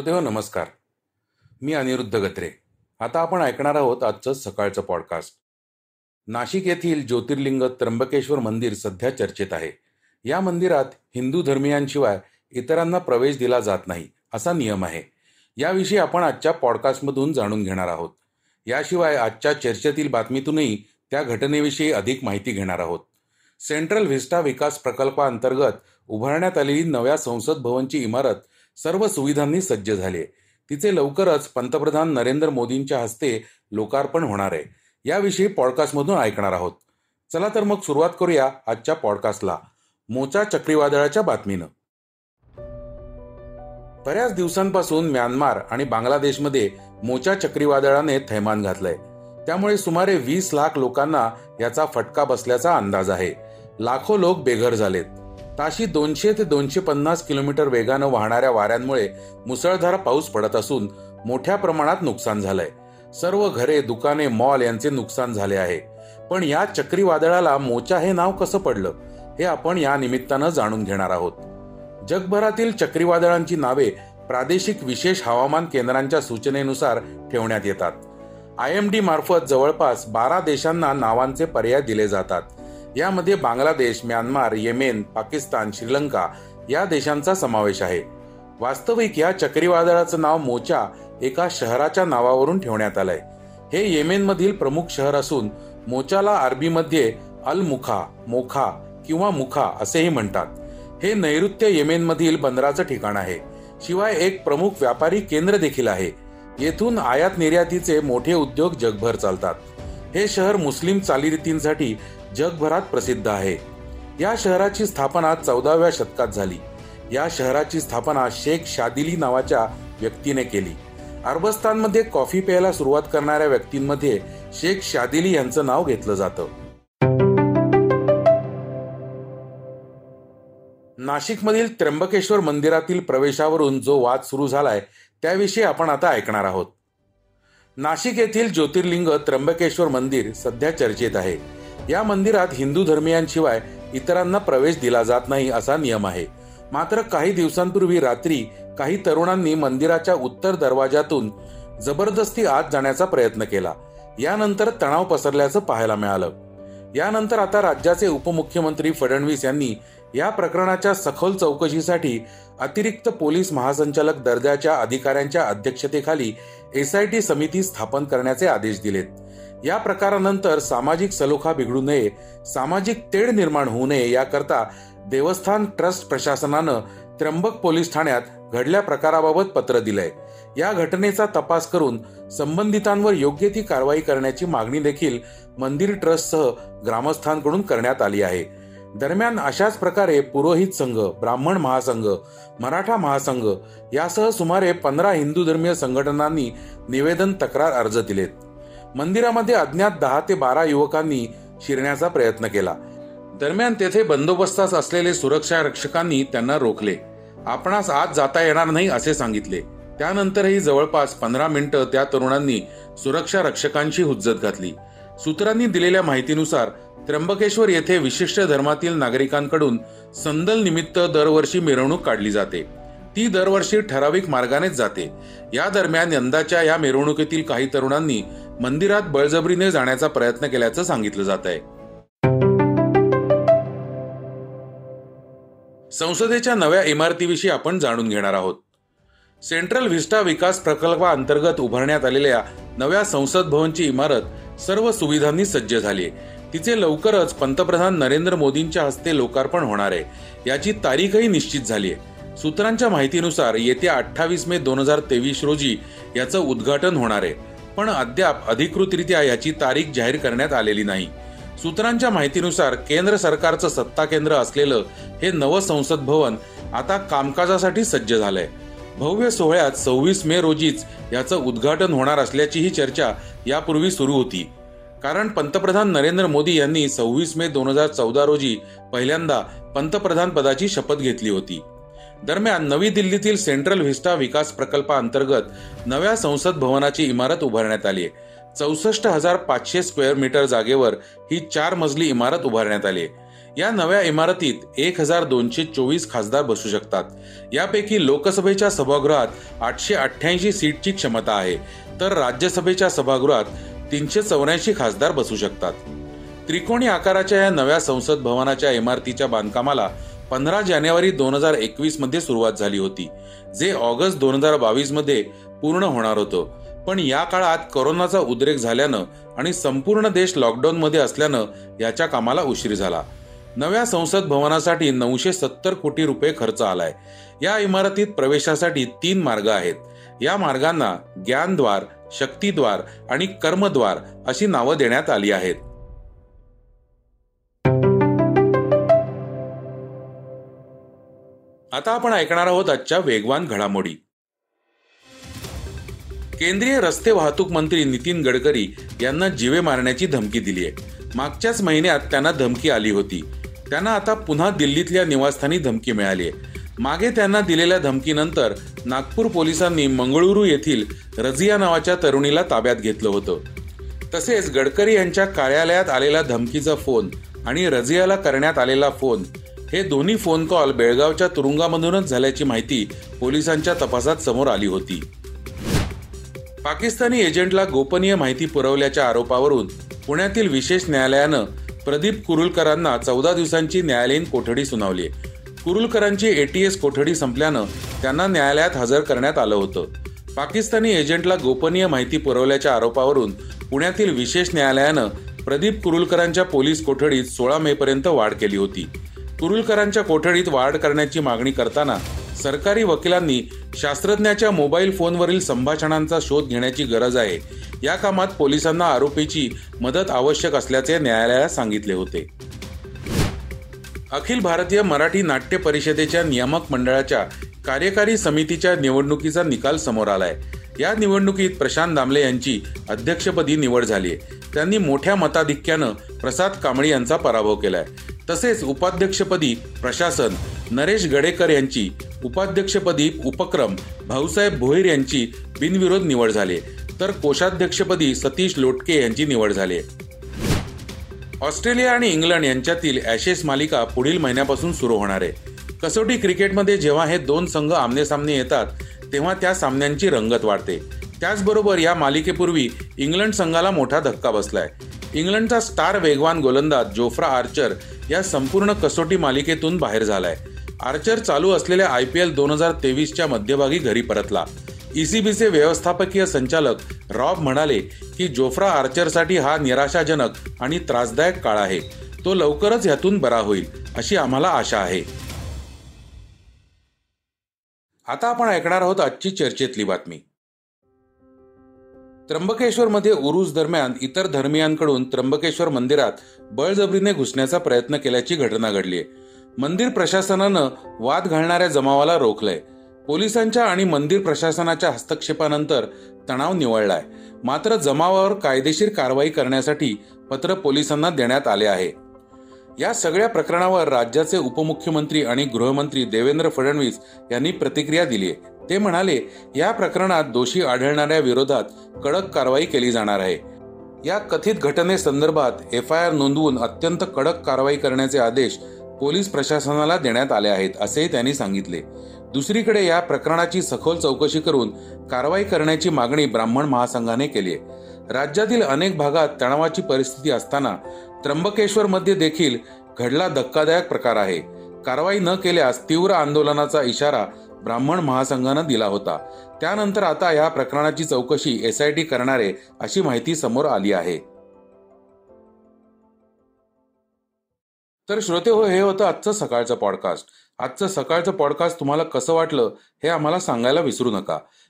श्रोतेहो नमस्कार. मी अनिरुद्ध गत्रे. आता आपण ऐकणार आहोत आजचं सकाळचं पॉडकास्ट नाशिक येथील ज्योतिर्लिंग त्र्यंबकेश्वर मंदिर सध्या चर्चेत आहे. या मंदिरात हिंदू धर्मियांशिवाय इतरांना प्रवेश दिला जात नाही असा नियम आहे. याविषयी आपण आजच्या पॉडकास्टमधून जाणून घेणार आहोत. याशिवाय आजच्या चर्चेतील बातमीतूनही त्या घटनेविषयी अधिक माहिती घेणार आहोत. सेंट्रल व्हिस्टा विकास प्रकल्पाअंतर्गत उभारण्यात आलेली नव्या संसद भवनची इमारत सर्व सुविधांनी सज्ज झाले. तिचे लवकरच पंतप्रधान नरेंद्र मोदींच्या हस्ते लोकार्पण होणार आहे. याविषयी पॉडकास्टमधून ऐकणार आहोत. चला तर मग सुरुवात करूया आजच्या पॉडकास्टला. मोचा चक्रीवादळाच्या बातमीनं. बऱ्याच दिवसांपासून म्यानमार आणि बांगलादेशमध्ये मोचा चक्रीवादळाने थैमान घातलंय. त्यामुळे सुमारे वीस लाख लोकांना याचा फटका बसल्याचा अंदाज आहे. लाखो लोक बेघर झालेत. ताशी दोनशे ते दोनशे पन्नास किलोमीटर वेगानं वाहणाऱ्या वाऱ्यांमुळे मुसळधार पाऊस पडत असून मोठ्या प्रमाणात नुकसान झालंय. सर्व घरे दुकाने मॉल यांचे नुकसान झाले आहे. पण या चक्रीवादळाला मोचा हे नाव कसं पडलं हे आपण या निमित्तानं जाणून घेणार आहोत. जगभरातील चक्रीवादळांची नावे प्रादेशिक विशेष हवामान केंद्रांच्या सूचनेनुसार ठेवण्यात येतात. आय एम डी मार्फत जवळपास बारा देशांना नावांचे पर्याय दिले जातात. यामध्ये बांगलादेश म्यानमार येमेन पाकिस्तान श्रीलंका या देशांचा समावेश आहे. वास्तविक या चक्रीवादळाचं नाव मोचा एका शहराच्या नावावरून ठेवण्यात आलंय. हे येमेनमधील प्रमुख शहर असून मोचाला अरबीमध्ये अल मुखा मोखा किंवा मुखा असेही म्हणतात. हे नैऋत्य येमेनमधील बंदराचं ठिकाण आहे. शिवाय एक प्रमुख व्यापारी केंद्र देखील आहे. येथून आयात निर्यातीचे मोठे उद्योग जगभर चालतात. हे शहर मुस्लिम चालीरीतींसाठी जगभरात प्रसिद्ध आहे. या शहराची स्थापना चौदाव्या शतकात झाली. या शहराची स्थापना शेख शादिली नावाच्या व्यक्तीने केली. अरबस्तानमध्ये कॉफी प्यायला सुरुवात करणाऱ्या व्यक्तींमध्ये शेख शादिली यांचं नाव घेतलं जातं. नाशिकमधील त्र्यंबकेश्वर मंदिरातील प्रवेशावरून जो वाद सुरू झालाय त्याविषयी आपण आता ऐकणार आहोत. नाशिक येथील ज्योतिर्लिंग त्र्यंबकेश्वर मंदिर सध्या चर्चेत आहे. या मंदिरात हिंदू धर्मियांशिवाय इतरांना प्रवेश दिला जात नाही असा नियम आहे. मात्र काही दिवसांपूर्वी रात्री काही तरुणांनी मंदिराच्या उत्तर दरवाजातून जबरदस्ती आत जाण्याचा प्रयत्न केला. यानंतर तणाव पसरल्याचं पाहायला मिळालं. यानंतर आता राज्याचे उपमुख्यमंत्री फडणवीस यांनी या प्रकरणाच्या सखोल चौकशीसाठी अतिरिक्त पोलीस महासंचालक दर्जाच्या अधिकाऱ्यांच्या अध्यक्षतेखाली एसआयटी समिती स्थापन करण्याचे आदेश दिलेत. या प्रकारानंतर सामाजिक सलोखा बिघडू नये सामाजिक तेढ निर्माण होऊ नये याकरता देवस्थान ट्रस्ट प्रशासनानं त्र्यंबक पोलीस ठाण्यात घडल्या प्रकाराबाबत पत्र दिलंय. या घटनेचा तपास करून संबंधितांवर योग्य ती कारवाई करण्याची मागणी देखील मंदिर ट्रस्टसह ग्रामस्थांकडून करण्यात आली आहे. दरम्यान अशाच प्रकारे पुरोहित संघ ब्राह्मण महासंघ मराठा महासंघ यासह सुमारे पंधरा हिंदू धर्मीय संघटनांनी निवेदन तक्रार अर्ज दिलेत. मंदिरामध्ये अज्ञात दहा ते बारा युवकांनी शिरण्याचा प्रयत्न केला. दरम्यान तेथे बंदोबस्तात असलेले सुरक्षा रक्षकांनी त्यांना रोखले. आपणास आत जाता येणार नाही असे सांगितले. त्यानंतरही जवळपास पंधरा मिनिटं त्या तरुणांनी सुरक्षा रक्षकांची हुज्जत घातली. सूत्रांनी दिलेल्या माहितीनुसार त्र्यंबकेश्वर येथे विशिष्ट धर्मातील नागरिकांकडून संदल निमित्त दरवर्षी मिरवणूक काढली जाते. ती दरवर्षी ठराविक मार्गानेच जाते. या दरम्यान यंदाच्या या मिरवणुकीतील काही तरुणांनी मंदिरात बळजबरीने जाण्याचा प्रयत्न केल्याचं सांगितलं जात आहे. संसदेच्या नव्या इमारतीविषयी आपण जाणून घेणार आहोत. सेंट्रल व्हिस्टा विकास प्रकल्पाअंतर्गत उभारण्यात आलेल्या नव्या संसद भवनची इमारत सर्व सुविधांनी सज्ज झाली आहे. तिचे लवकरच पंतप्रधान नरेंद्र मोदींच्या हस्ते लोकार्पण होणार आहे. याची तारीखही निश्चित झाली आहे. सूत्रांच्या माहितीनुसार येत्या अठ्ठावीस मे दोन हजार तेवीस रोजी याचं उद्घाटन होणार आहे. पण अद्याप अधिकृतरित्या याची तारीख जाहीर करण्यात आलेली नाही. सूत्रांच्या माहितीनुसार केंद्र सरकारचं सत्ता केंद्र असलेलं हे नवं संसद भवन आता कामकाजासाठी सज्ज झालंय. भव्य सोहळ्यात सव्वीस मे रोजीच याचं उद्घाटन होणार असल्याचीही चर्चा यापूर्वी सुरू होती. कारण पंतप्रधान नरेंद्र मोदी यांनी सव्वीस मे दोन हजार चौदा रोजी पहिल्यांदा पंतप्रधान पदाची शपथ घेतली होती. दरम्यान नवी दिल्लीतील सेंट्रल व्हिस्टा विकास प्रकल्पाअंतर्गत नव्या संसद भवनाची इमारत उभारण्यात आली आहे. चौसष्ट हजार पाचशे स्क्वेअर मीटर जागेवर ही चार मजली इमारत उभारण्यात आली आहे. या नव्या इमारतीत एक हजार दोनशे चोवीस खासदार बसू शकतात. यापैकी लोकसभेच्या सभागृहात आठशे अठ्ठ्याऐंशी सीटची क्षमता आहे तर राज्यसभेच्या सभागृहात तीनशे चौऱ्याऐंशी खासदार बसू शकतात. त्रिकोणी आकाराच्या या नव्या संसद भवनाच्या इमारतीच्या बांधकामाला पंधरा जानेवारी दोन हजार एकवीसमध्ये सुरुवात झाली होती जे ऑगस्ट दोन हजार बावीसमध्ये पूर्ण होणार होतं. पण या काळात कोरोनाचा उद्रेक झाल्यानं आणि संपूर्ण देश लॉकडाऊन मध्ये असल्यानं याच्या कामाला उशीर झाला. नव्या संसद भवनासाठी नऊशे सत्तर कोटी रुपये खर्च आलाय. या इमारतीत प्रवेशासाठी तीन मार्ग आहेत. या मार्गांना ज्ञानद्वार शक्तीद्वार आणि कर्मद्वार अशी नावं देण्यात आली आहेत. आता आपण ऐकणार आहोत आजच्या वेगवान घडामोडी. केंद्रीय रस्ते वाहतूक मंत्री नितीन गडकरी यांना जीवे मारण्याची धमकी दिली आहे मागच्याच महिन्यात त्यांना धमकी आली होती. त्यांना आता पुन्हा दिल्लीतल्या निवासस्थानी धमकी मिळाली आहे मागे त्यांना दिलेल्या धमकीनंतर नागपूर पोलिसांनी मंगळुरू येथील रजिया नावाच्या तरुणीला ताब्यात घेतलं होतं. तसेच गडकरी यांच्या कार्यालयात आलेला धमकीचा फोन आणि रजियाला करण्यात आलेला फोन हे दोन्ही फोन कॉल बेळगावच्या तुरुंगामधूनच झाल्याची माहिती पोलिसांच्या तपासात समोर आली होती. पाकिस्तानी एजंटला गोपनीय माहिती पुरवल्याच्या आरोपावरून पुण्यातील विशेष न्यायालयानं प्रदीप कुरुलकरांना चौदा दिवसांची न्यायालयीन कोठडी सुनावली कुरुलकरांची एटीएस कोठडी संपल्यानं त्यांना न्यायालयात हजर करण्यात आलं होतं. पाकिस्तानी एजंटला गोपनीय माहिती पुरवल्याच्या आरोपावरून पुण्यातील विशेष न्यायालयानं प्रदीप कुरुलकरांच्या पोलीस कोठडीत सोळा मे पर्यंत वाढ केली होती. कुरुलकरांच्या कोठडीत वाढ करण्याची मागणी करताना सरकारी वकिलांनी शास्त्रज्ञाच्या मोबाईल फोनवरील संभाषणांचा शोध घेण्याची गरज आहे. या कामात पोलिसांना आरोपीची मदत आवश्यक असल्याचे न्यायालयाला सांगितले होते. अखिल भारतीय मराठी नाट्य परिषदेच्या नियामक मंडळाच्या कार्यकारी समितीच्या निवडणुकीचा निकाल समोर आलाय. या निवडणुकीत प्रशांत दामले यांची अध्यक्षपदी निवड झाली आहे त्यांनी मोठ्या मताधिक्यानं प्रसाद कांबळी यांचा पराभव केलाय. तसेच उपाध्यक्षपदी प्रशासन नरेश गडेकर यांची उपाध्यक्षपदी उपक्रम भाऊसाहेब भोईर यांची बिनविरोध निवड झाली. तर कोषाध्यक्षपदी सतीश लोटके यांची निवड झाली. ऑस्ट्रेलिया आणि इंग्लंड यांच्यातील ॲशेस मालिका पुढील महिन्यापासून सुरू होणार आहे. कसोटी क्रिकेटमध्ये जेव्हा हे दोन संघ आमनेसामने येतात तेव्हा त्या सामन्यांची रंगत वाढते. त्याचबरोबर या मालिकेपूर्वी इंग्लंड संघाला मोठा धक्का बसलाय. इंग्लंडचा स्टार वेगवान गोलंदाज जोफ्रा आर्चर या संपूर्ण कसोटी मालिकेतून बाहेर झालाय. आर्चर चालू असलेल्या आय पी एल दोन हजार तेवीसच्या मध्यभागी घरी परतला. ईसीबीचे व्यवस्थापकीय संचालक रॉब म्हणाले की जोफ्रा आर्चरसाठी हा निराशाजनक आणि त्रासदायक काळ आहे. तो लवकरच यातून बरा होईल अशी आम्हाला आशा आहे. आता आपण ऐकणार आहोत आजची चर्चेतली बातमी. त्र्यंबकेश्वरमध्ये उरुस दरम्यान इतर धर्मियांकडून त्र्यंबकेश्वर मंदिरात बळजबरीने घुसण्याचा प्रयत्न केल्याची घटना घडली आहे. मंदिर प्रशासनानं वाद घालणाऱ्या जमावाला रोखलंय. पोलिसांच्या आणि मंदिर प्रशासनाच्या हस्तक्षेपानंतर तणाव निवळलाय. मात्र जमावावर कायदेशीर कारवाई करण्यासाठी पत्र पोलिसांना देण्यात आले आहे. या सगळ्या प्रकरणावर राज्याचे उपमुख्यमंत्री आणि गृहमंत्री देवेंद्र फडणवीस यांनी प्रतिक्रिया दिली आहे. ते म्हणाले या प्रकरणात दोषी आढळणाऱ्या विरोधात कडक कारवाई केली जाणार आहे. या कथित घटनेसंदर्भात एफ आय आर नोंदवून अत्यंत कडक कारवाई करण्याचे आदेश पोलीस प्रशासनाला देण्यात आले आहेत असेही त्यांनी सांगितले. दुसरीकडे या प्रकरणाची सखोल चौकशी करून कारवाई करण्याची मागणी ब्राह्मण महासंघाने केली आहे. राज्यातील अनेक भागात तणावाची परिस्थिती असताना त्र्यंबकेश्वर मध्ये देखील घडला धक्कादायक प्रकार आहे. कारवाई न केल्यास तीव्र आंदोलनाचा इशारा ब्राह्मण महासंघानं दिला होता. त्यानंतर आता या प्रकरणाची चौकशी एसआयटी करणारे अशी माहिती समोर आली आहे. तर श्रोते हो हे होतं आजचं सकाळचं पॉडकास्ट आजचं सकाळचं पॉडकास्ट तुम्हाला कसं वाटलं हे आम्हाला सांगायला विसरू नका.